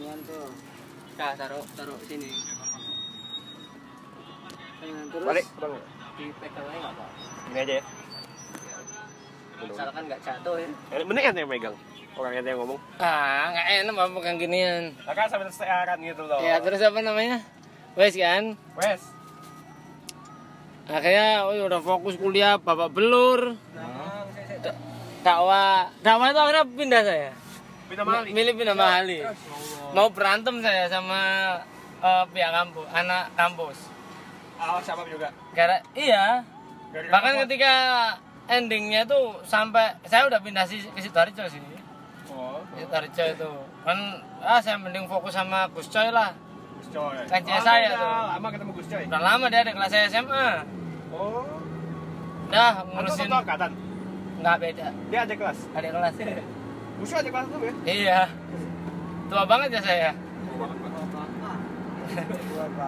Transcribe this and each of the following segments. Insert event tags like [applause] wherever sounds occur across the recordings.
ginian tuh Nah, taruh taruh sini. pengen terus Balik, bang. Dipegang aja nggak apa. Ini aja ya. Misalkan nggak jatuh ya. Eh, Mending ente yang megang. Orang yang ngomong. Ah, nggak enak mau pegang ginian. Lah kan sampai searan gitu loh. Ya terus apa namanya? Wes kan? Wes. Akhirnya oh, udah fokus kuliah, bapak belur. Da- Dakwah, dakwah itu akhirnya pindah saya. Milih pindah Mahali. Mau berantem saya sama eh, pihak kampus, anak kampus. Awas siapa juga. Karena iya, Dari bahkan apa? ketika endingnya tuh sampai saya udah pindah sih ke Sidoarjo sih. Oh, Sidoarjo itu kan ah saya mending fokus sama Gus Coy lah. Gus Coy. Kan Oh, saya udah tuh. Lama ketemu Gus Coy. Udah lama dia ada kelas saya SMA. Oh. Dah ngurusin satu angkatan. nggak beda. Dia ada kelas. Ada kelas. [laughs] Coy ada kelas tuh ya? iya. Tua banget ya saya.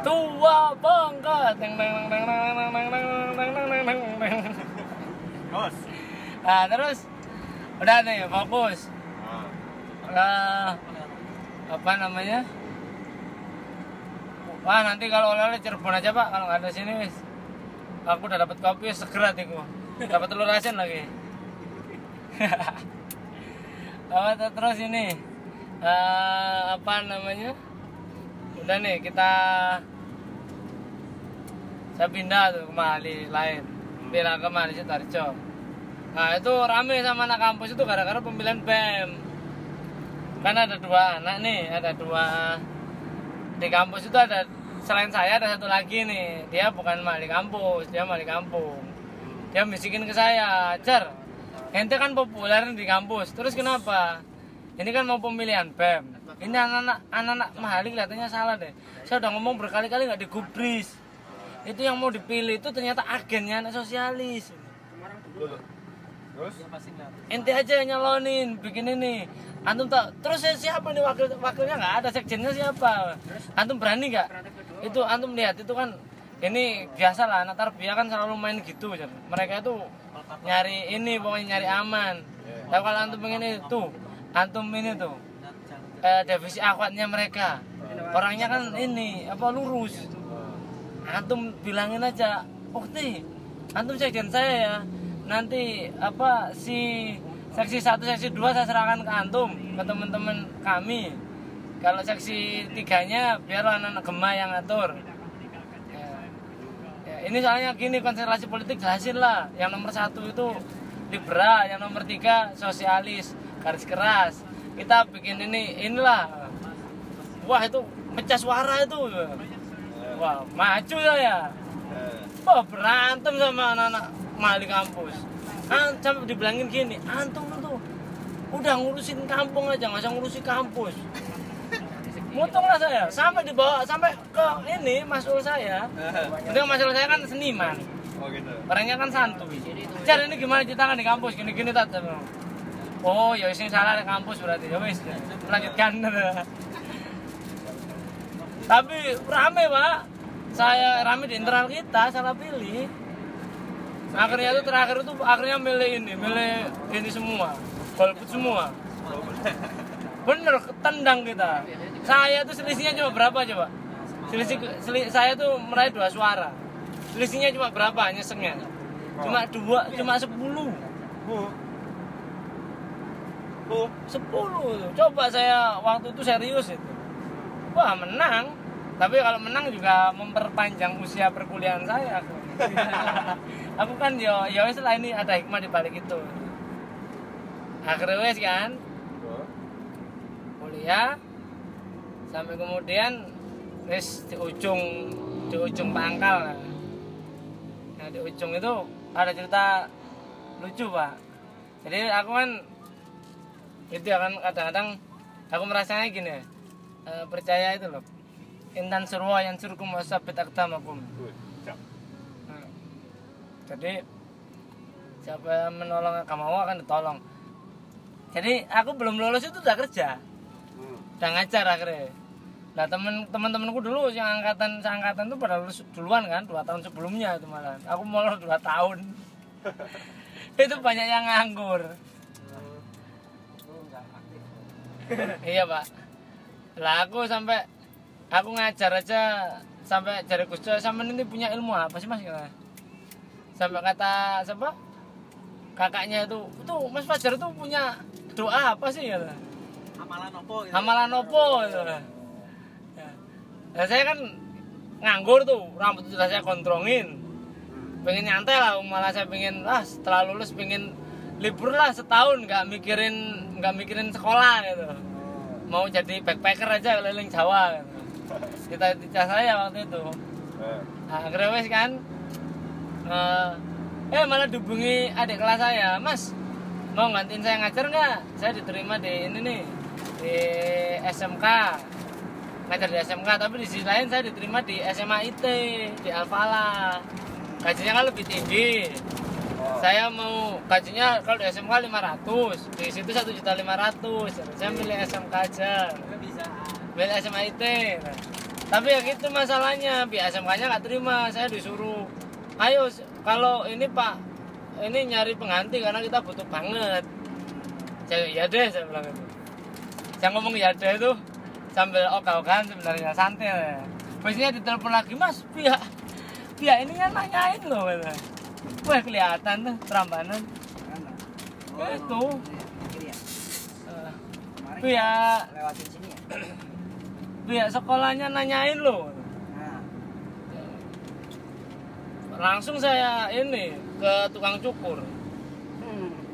Tua banget. Teng teng teng teng teng teng teng teng teng teng teng teng. Terus. Nah, terus udah nih fokus. Ah. Nah, apa namanya? Wah nanti kalau oleh-oleh Cirebon aja pak, kalau nggak ada sini wis. Aku udah dapat kopi segera tiku. Dapat telur asin lagi. Tuh, terus ini eh, apa namanya? Udah nih kita saya pindah tuh ke Mali lain, pindah ke Mali Sidoarjo. Nah itu rame sama anak kampus itu gara-gara pemilihan BEM kan ada dua anak nih ada dua di kampus itu ada selain saya ada satu lagi nih. Dia bukan mali kampus dia mali kampung. Dia bisikin ke saya jar ente kan populer di kampus. Terus kenapa? Ini kan mau pemilihan bem ini anak-anak anak-anak mahali kelihatannya salah deh. Saya udah ngomong berkali-kali nggak digubris. Itu yang mau dipilih itu ternyata agennya anak sosialis. Terus? ente aja yang nyalonin bikin ini. Antum tak terus saya siapa nih wakil wakilnya? Nggak ada sekjennya siapa? Antum berani nggak? Itu antum lihat itu kan ini biasa lah anak tarbiyah kan selalu main gitu mereka itu nyari ini pokoknya nyari aman. Tapi kalau antum pengen itu antum ini tuh eh, divisi akhwatnya mereka. Orangnya kan ini apa lurus. Antum bilangin aja ukti antum sekjen saya ya. Nanti apa si seksi 1 seksi 2 saya serahkan ke antum ke teman-teman kami. Kalau seksi tiganya biar anak-anak gema yang ya. Ya, ini soalnya gini konstelasi politik jelasin lah. Yang nomor satu itu liberal yang nomor tiga sosialis garis keras. Kita bikin ini inilah. Wah itu pecah suara itu. Wah maju saya wah berantem sama anak-anak mahal di kampus. An sampai dibilangin gini antum tuh udah ngurusin kampung aja nggak usah ngurusin kampus mutung lah saya. Sampai dibawa sampai ke ini masul saya. [laughs] Udah masul saya kan seniman. Oh gitu. orangnya kan santuy cari ini gimana ceritakan di kampus? Gini gini tak oh ya sing salah di kampus berarti. Ya wis lanjutkan. [laughs] Tapi rame pak. Saya rame di internal kita salah pilih. Akhirnya itu terakhir itu akhirnya milih ini milih ini semua. Golput semua. [laughs] Bener ketendang kita saya tuh selisihnya cuma berapa coba? Selisih seli- saya tuh meraih dua suara. Selisihnya cuma berapa nyesengnya? Cuma dua cuma sepuluh. Bu. Bu. sepuluh coba saya waktu itu serius itu. Wah menang. Tapi kalau menang juga memperpanjang usia perkuliahan saya. Aku, [laughs] aku kan yo yo wes lah ini ada hikmah di balik itu. Akhirnya wes kan? Kuliah sampai kemudian wes di ujung di ujung pangkal. Nah di ujung itu ada cerita lucu pak. Jadi aku kan itu ya kan kadang-kadang aku merasanya gini eh, percaya itu loh. Intan surwa yang surkum wasabit aktamakum Nah, jadi siapa yang menolong kamu akan ditolong. Jadi aku belum lulus itu udah kerja udah ngajar akhirnya. Nah temen teman temanku dulu yang angkatan seangkatan tuh pada lulus duluan kan dua tahun sebelumnya itu malah. Aku mulai dua tahun. [laughs] Itu banyak yang nganggur. Iya pak. Lah aku sampai aku ngajar aja sampai jadi Gus Coy sama ini punya ilmu apa sih mas? Sampai kata siapa? Kakaknya itu itu Mas Fajar itu punya doa apa sih? Kata Amalan opo gitu. Hamalan opo gitu. Ya. Nah, saya kan nganggur tuh, rambut sudah saya kontrongin. Pengen nyantai lah, malah saya pengen ah setelah lulus pengen libur lah setahun nggak mikirin nggak mikirin sekolah gitu. Mau jadi backpacker aja keliling Jawa gitu. Kita cita saya waktu itu. Eh, Nah, akhirnya wes kan eh, eh malah dihubungi adik kelas saya, Mas mau gantiin saya ngajar nggak? Saya diterima di ini nih di SMK ngajar di SMK tapi di sisi lain saya diterima di SMA IT di Alfala gajinya kan lebih tinggi. Saya mau gajinya kalau di SMK 500 di situ satu juta lima ratus. Saya milih SMK aja. Bisa. milih SMA IT Nah, tapi ya gitu masalahnya pihak SMK nya nggak terima saya disuruh. Ayo kalau ini pak ini nyari pengganti karena kita butuh banget. Saya ya deh saya bilang itu saya ngomong ya deh itu sambil ogah-ogahan sebenarnya santai ya. biasanya ditelepon lagi mas pihak pihak ini kan nanyain loh kata. wah kelihatan tuh perambanan Mana? Ya, itu. ya? Eh, Kemarin pihak lewatin sini ya? pihak sekolahnya nanyain loh Nah, langsung saya ini ke tukang cukur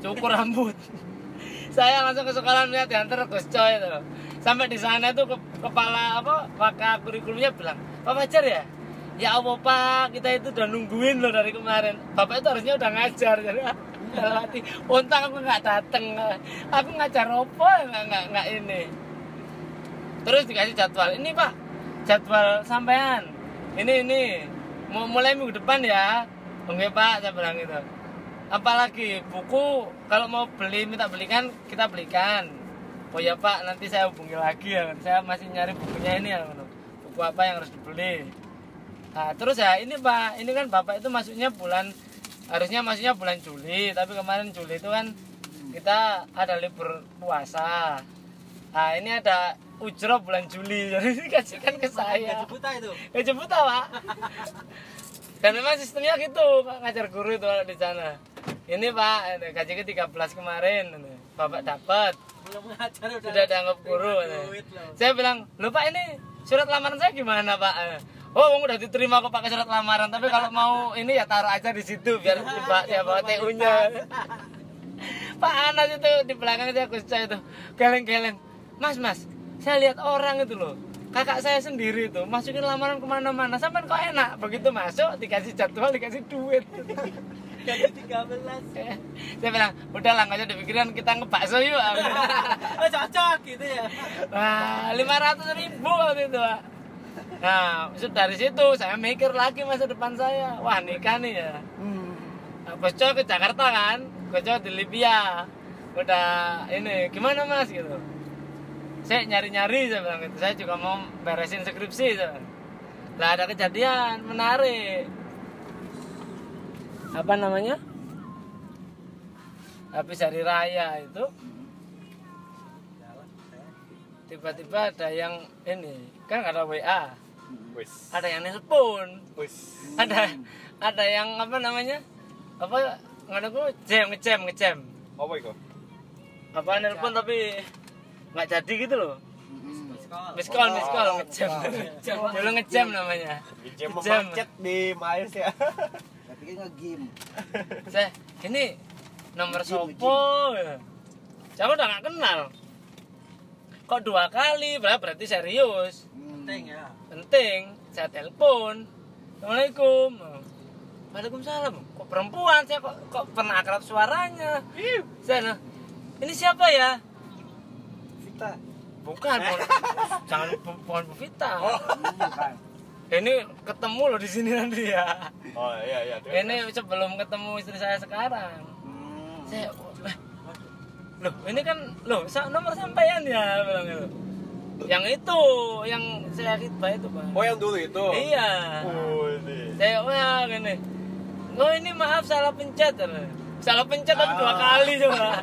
cukur rambut [laughs] saya langsung ke sekolah lihat diantar Gus Coy itu. Sampai di sana ke- kepala apa pakar kurikulumnya bilang Pak Fajar ya? Ya Allah Pak kita itu udah nungguin loh dari kemarin. Bapak itu harusnya udah ngajar [laughs] jadi hati untung aku nggak dateng aku ngajar apa nggak nggak nggak ini. Terus dikasih jadwal ini Pak jadwal sampean. Ini ini. Mau mulai minggu depan ya. Oke Pak saya bilang gitu apalagi buku kalau mau beli minta belikan kita belikan. Oh ya pak nanti saya hubungi lagi ya. Saya masih nyari bukunya ini ya buku apa yang harus dibeli. Nah terus ya ini pak ini kan bapak itu masuknya bulan harusnya masuknya bulan Juli. Tapi kemarin Juli itu kan kita ada libur puasa. Nah ini ada ujroh bulan Juli. [laughs] Jadi dikasihkan ke saya. gaji buta itu. jemput pak. [laughs] Dan memang sistemnya gitu pak ngajar guru itu di sana ini pak gaji ke 13 kemarin bapak dapat. Belum ngajar udah. sudah dianggap guru saya bilang lu pak ini surat lamaran saya gimana pak? Oh udah diterima kok pakai surat lamaran tapi kalau mau ini ya taruh aja di situ biar pak ya bawa TU nya [laughs] Pak Anas itu di belakang saya Gus itu geleng-geleng. Mas Mas saya lihat orang itu loh. Kakak saya sendiri itu masukin lamaran ke mana-mana. Sampai kok enak? Begitu masuk dikasih jadwal dikasih duit [laughs] Gaji 13. saya bilang udah lah nggak usah dipikirin kita ngebakso yuk [laughs] Oh, cocok gitu ya. Wah, lima ratus ribu waktu itu, Pak. Nah, dari situ saya mikir lagi masa depan saya. Wah, nikah nih ya. Nah, Gus Coy ke Jakarta kan, Coy di Libya. Udah ini gimana mas gitu. Saya nyari-nyari saya bilang gitu. Saya juga mau beresin skripsi. Saya. bilang. Lah ada kejadian menarik. Apa namanya? Habis hari raya itu tiba-tiba ada yang ini kan ada WA Wis. ada yang nelpon Wis. ada ada yang apa namanya apa nggak ada gue jam ngejam ngejam Apa itu? apa nelpon tapi nggak jadi gitu loh Sekolah. miss call miss call Oh, ngejam oh. dulu ngejam namanya Jam Jam. macet di Miles [laughs] kan nge-game. [laughs] saya ini nomor sopo? saya udah nggak kenal? Kok dua kali? Berarti serius. Penting ya. penting. Saya telepon. Assalamualaikum. Waalaikumsalam. Kok perempuan saya kok kok pernah akrab suaranya? Saya nah, ini siapa ya? Vita. bukan bukan [laughs] jangan bu- bukan Bu Vita Bukan. Ini ketemu loh di sini nanti ya. Oh iya iya. ini sebelum ketemu istri saya sekarang. Hmm. saya loh ini kan loh nomor sampean ya bilang gitu. Yang itu yang saya khidbah itu pak. Oh yang dulu itu. iya. Oh ini. saya wah gini. Oh ini maaf salah pencet. Salah pencet tapi dua kali coba.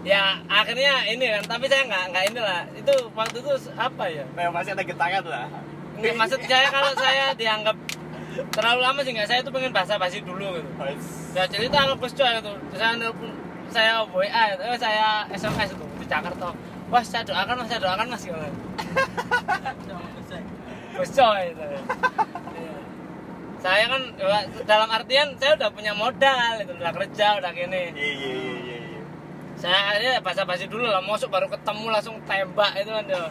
Ya akhirnya ini kan tapi saya nggak nggak inilah. Itu waktu itu apa ya? Nah, masih ada getaran lah. Nggak maksud saya kalau saya dianggap terlalu lama sih nggak saya tuh pengen bahasa basi dulu gitu ya cerita sama Gus Coy itu saya nelpon saya WA itu eh, saya SMS itu di Jakarta wah saya doakan mas saya doakan mas gitu. Gus Coy itu Iya. saya kan ya, dalam artian saya udah punya modal itu udah kerja udah gini Iya iya iya iya. iya. saya akhirnya basa-basi dulu lah masuk baru ketemu langsung tembak itu kan ya.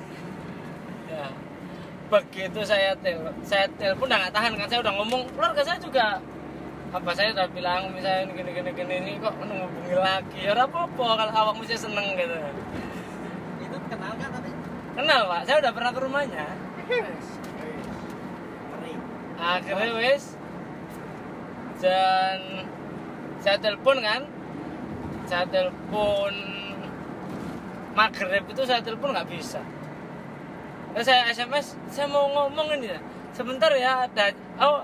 Begitu saya tel saya telepon udah nggak tahan kan saya udah ngomong keluarga saya juga apa saya udah bilang misalnya gini gini gini ini kok menghubungi lagi? Ya apa apa kalau awak mesti seneng gitu. Itu kenal kan tadi? kenal pak. Saya udah pernah ke rumahnya. Akhirnya wes. Dan saya telepon kan saya telepon maghrib itu saya telepon nggak bisa Terus saya sms saya mau ngomong ini ya. Sebentar ya ada oh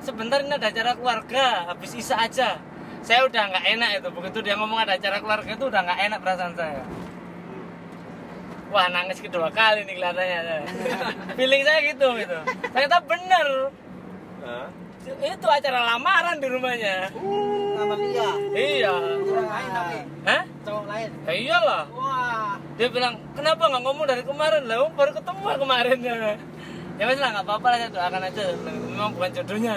sebentar ini ada acara keluarga habis isa aja. Saya udah nggak enak itu begitu dia ngomong ada acara keluarga itu udah nggak enak perasaan saya. Wah nangis kedua kali nih kelihatannya. [laughs] Feeling saya gitu gitu. Ternyata bener. Hah? Itu acara lamaran di rumahnya Nama dia. iya Orang lain tapi. Hah? Cowok lain. ya iyalah Wah. dia bilang kenapa nggak ngomong dari kemarin lah baru ketemu kemarin ya ya mas lah nggak apa-apa lah doakan aja memang bukan jodohnya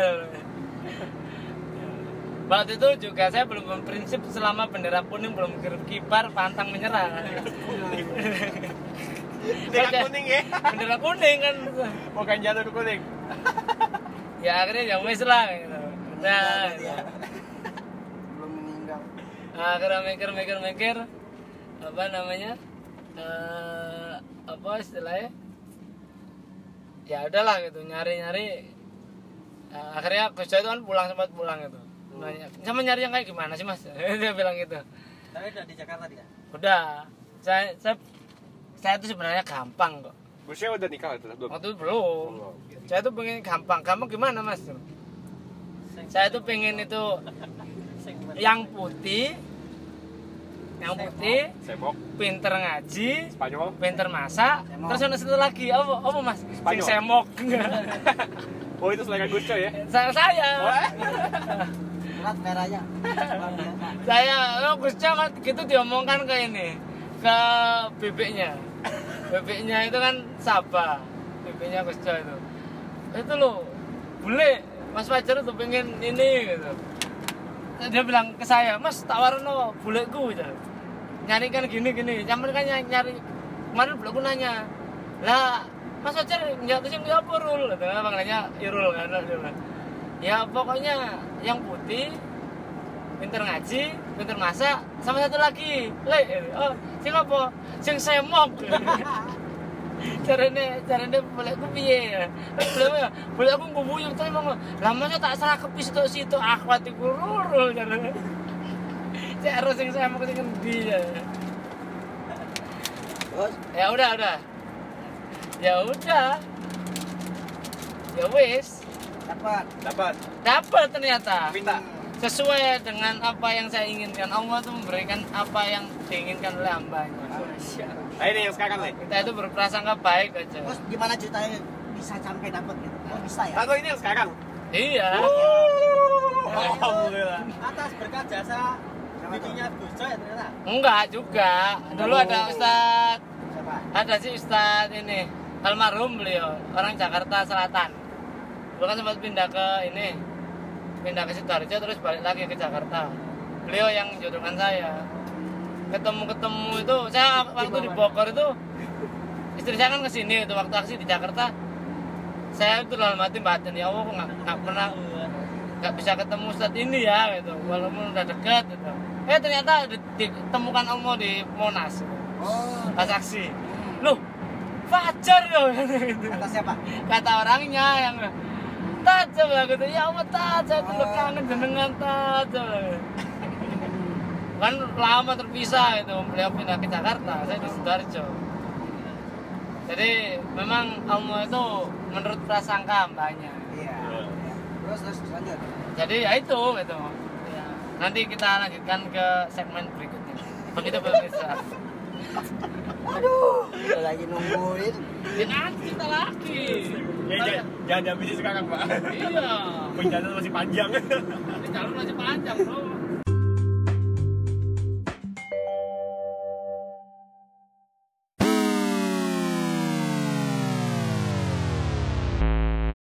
waktu itu juga saya belum berprinsip selama bendera kuning belum kibar pantang menyerah Bendera kuning ya. bendera kuning kan Bukan jatuh ke kuning. Ya akhirnya ya wes lah gitu. nah Dia. Belum meninggal. akhirnya mikir mikir mikir apa namanya eh apa istilahnya? Ya udahlah gitu. Nyari nyari akhirnya Gus Coy itu kan pulang sempat pulang itu nanya sama nyari yang kayak gimana sih mas? [laughs] Dia bilang gitu. Tapi udah di Jakarta dia. udah. Saya saya saya itu sebenarnya gampang kok. Busnya udah nikah itu? Belum. waktu itu belum saya tuh pengen gampang. Gampang gimana mas? Saya tuh pengen itu Sing yang putih. Yang putih. Sebok, pinter ngaji. Spanyol. pinter masak. Semok. terus ada satu lagi. Apa apa mas? Sing Spanyol. semok. [laughs] Oh itu selera Gus Coy ya? saya. Saya berat merahnya. Biasa. saya oh, [laughs] Gus Coy kan gitu diomongkan ke ini ke bebeknya [laughs] bebeknya itu kan Sabah. Bebeknya Gus Coy itu itu loh boleh Mas Fajar tuh pengen ini gitu dia bilang ke saya Mas tawarin lo buleku gitu nyari kan gini gini nyamper kan nyari, nyari kemarin buleku nanya lah Mas Fajar nggak tahu sih apa rul gitu kan makanya Irul kan dia bilang. ya pokoknya yang putih pinter ngaji, pinter masak, sama satu lagi, le, oh, sing apa? Sing semok. [laughs] carane carane boleh aku piye ya? Boleh boleh aku ngubuyung tapi mau lamanya tak salah kepis situ situ akhwat iku rurul carane. Cek harus sing semok sing endi ya. Terus Ya udah udah. Ya udah. Ya wis, dapat. Dapat. dapat ternyata. Minta. sesuai dengan apa yang saya inginkan Allah tuh memberikan apa yang diinginkan oleh hambanya Nah ini yang sekarang nih. kita itu berprasangka baik aja Terus gimana ceritanya bisa sampai dapat gitu? Oh bisa ya? Atau ini yang sekarang? iya Alhamdulillah. Atas berkat jasa bikinnya Gus Coy ternyata. enggak juga dulu ada Ustadz Siapa? ada sih Ustadz ini almarhum beliau orang Jakarta Selatan dulu kan sempat pindah ke ini pindah ke Sidoarjo terus balik lagi ke Jakarta beliau yang jodohkan saya ketemu ketemu itu. Saya waktu di Bogor itu istri saya kan ke sini itu waktu aksi di Jakarta. Saya itu dalam hati batin ya Allah nggak nggak pernah nggak bisa ketemu Ustadz ini ya gitu. Walaupun udah dekat gitu. Eh ternyata di- ditemukan Allah di Monas. Oh, pas aksi. Loh Fajar loh gitu. kata siapa? kata orangnya yang Tat coba gitu. Ya Allah Tat saya tuh kangen jenengan Tat coba. Kan lama terpisah itu beliau pindah ke Jakarta saya di Sidoarjo jadi memang Allah itu menurut prasangka hambanya Iya. Terus terus lanjut. jadi ya itu gitu Ya. nanti kita lanjutkan ke segmen berikutnya begitu pemirsa Udah lagi nungguin. ya nanti kita lagi Ya, jangan, jangan dihabisin sekarang, Pak. iya Perjalanan masih panjang. ini calon masih panjang bro